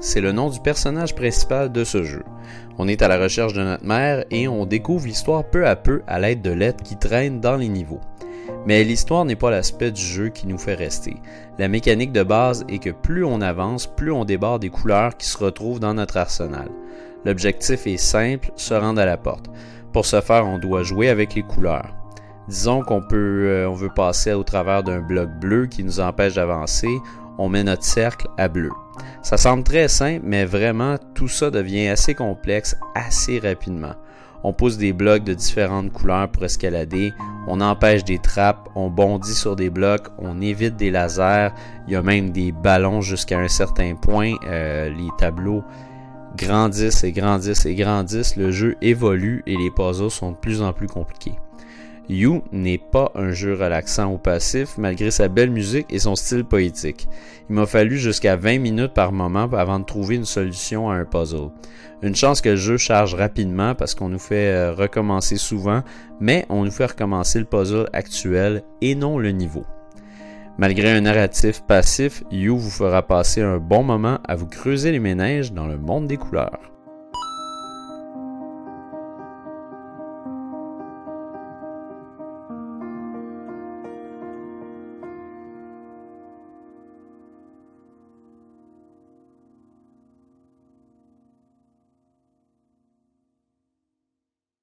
c'est le nom du personnage principal de ce jeu. On est à la recherche de notre mère et on découvre l'histoire peu à peu à l'aide de lettres qui traînent dans les niveaux. Mais l'histoire n'est pas l'aspect du jeu qui nous fait rester. La mécanique de base est que plus on avance, plus on débarre des couleurs qui se retrouvent dans notre arsenal. L'objectif est simple, se rendre à la porte. Pour ce faire, on doit jouer avec les couleurs. Disons qu'on peut, euh, veut passer au travers d'un bloc bleu qui nous empêche d'avancer, on met notre cercle à bleu. Ça semble très simple, mais vraiment tout ça devient assez complexe assez rapidement. On pousse des blocs de différentes couleurs pour escalader, on empêche des trappes, on bondit sur des blocs, on évite des lasers, il y a même des ballons jusqu'à un certain point, euh, les tableaux grandissent et grandissent et grandissent, le jeu évolue et les puzzles sont de plus en plus compliqués. You n'est pas un jeu relaxant ou passif malgré sa belle musique et son style poétique. Il m'a fallu jusqu'à 20 minutes par moment avant de trouver une solution à un puzzle. Une chance que le jeu charge rapidement parce qu'on nous fait euh, recommencer souvent, mais on nous fait recommencer le puzzle actuel et non le niveau. Malgré un narratif passif, You vous fera passer un bon moment à vous creuser les ménages dans le monde des couleurs.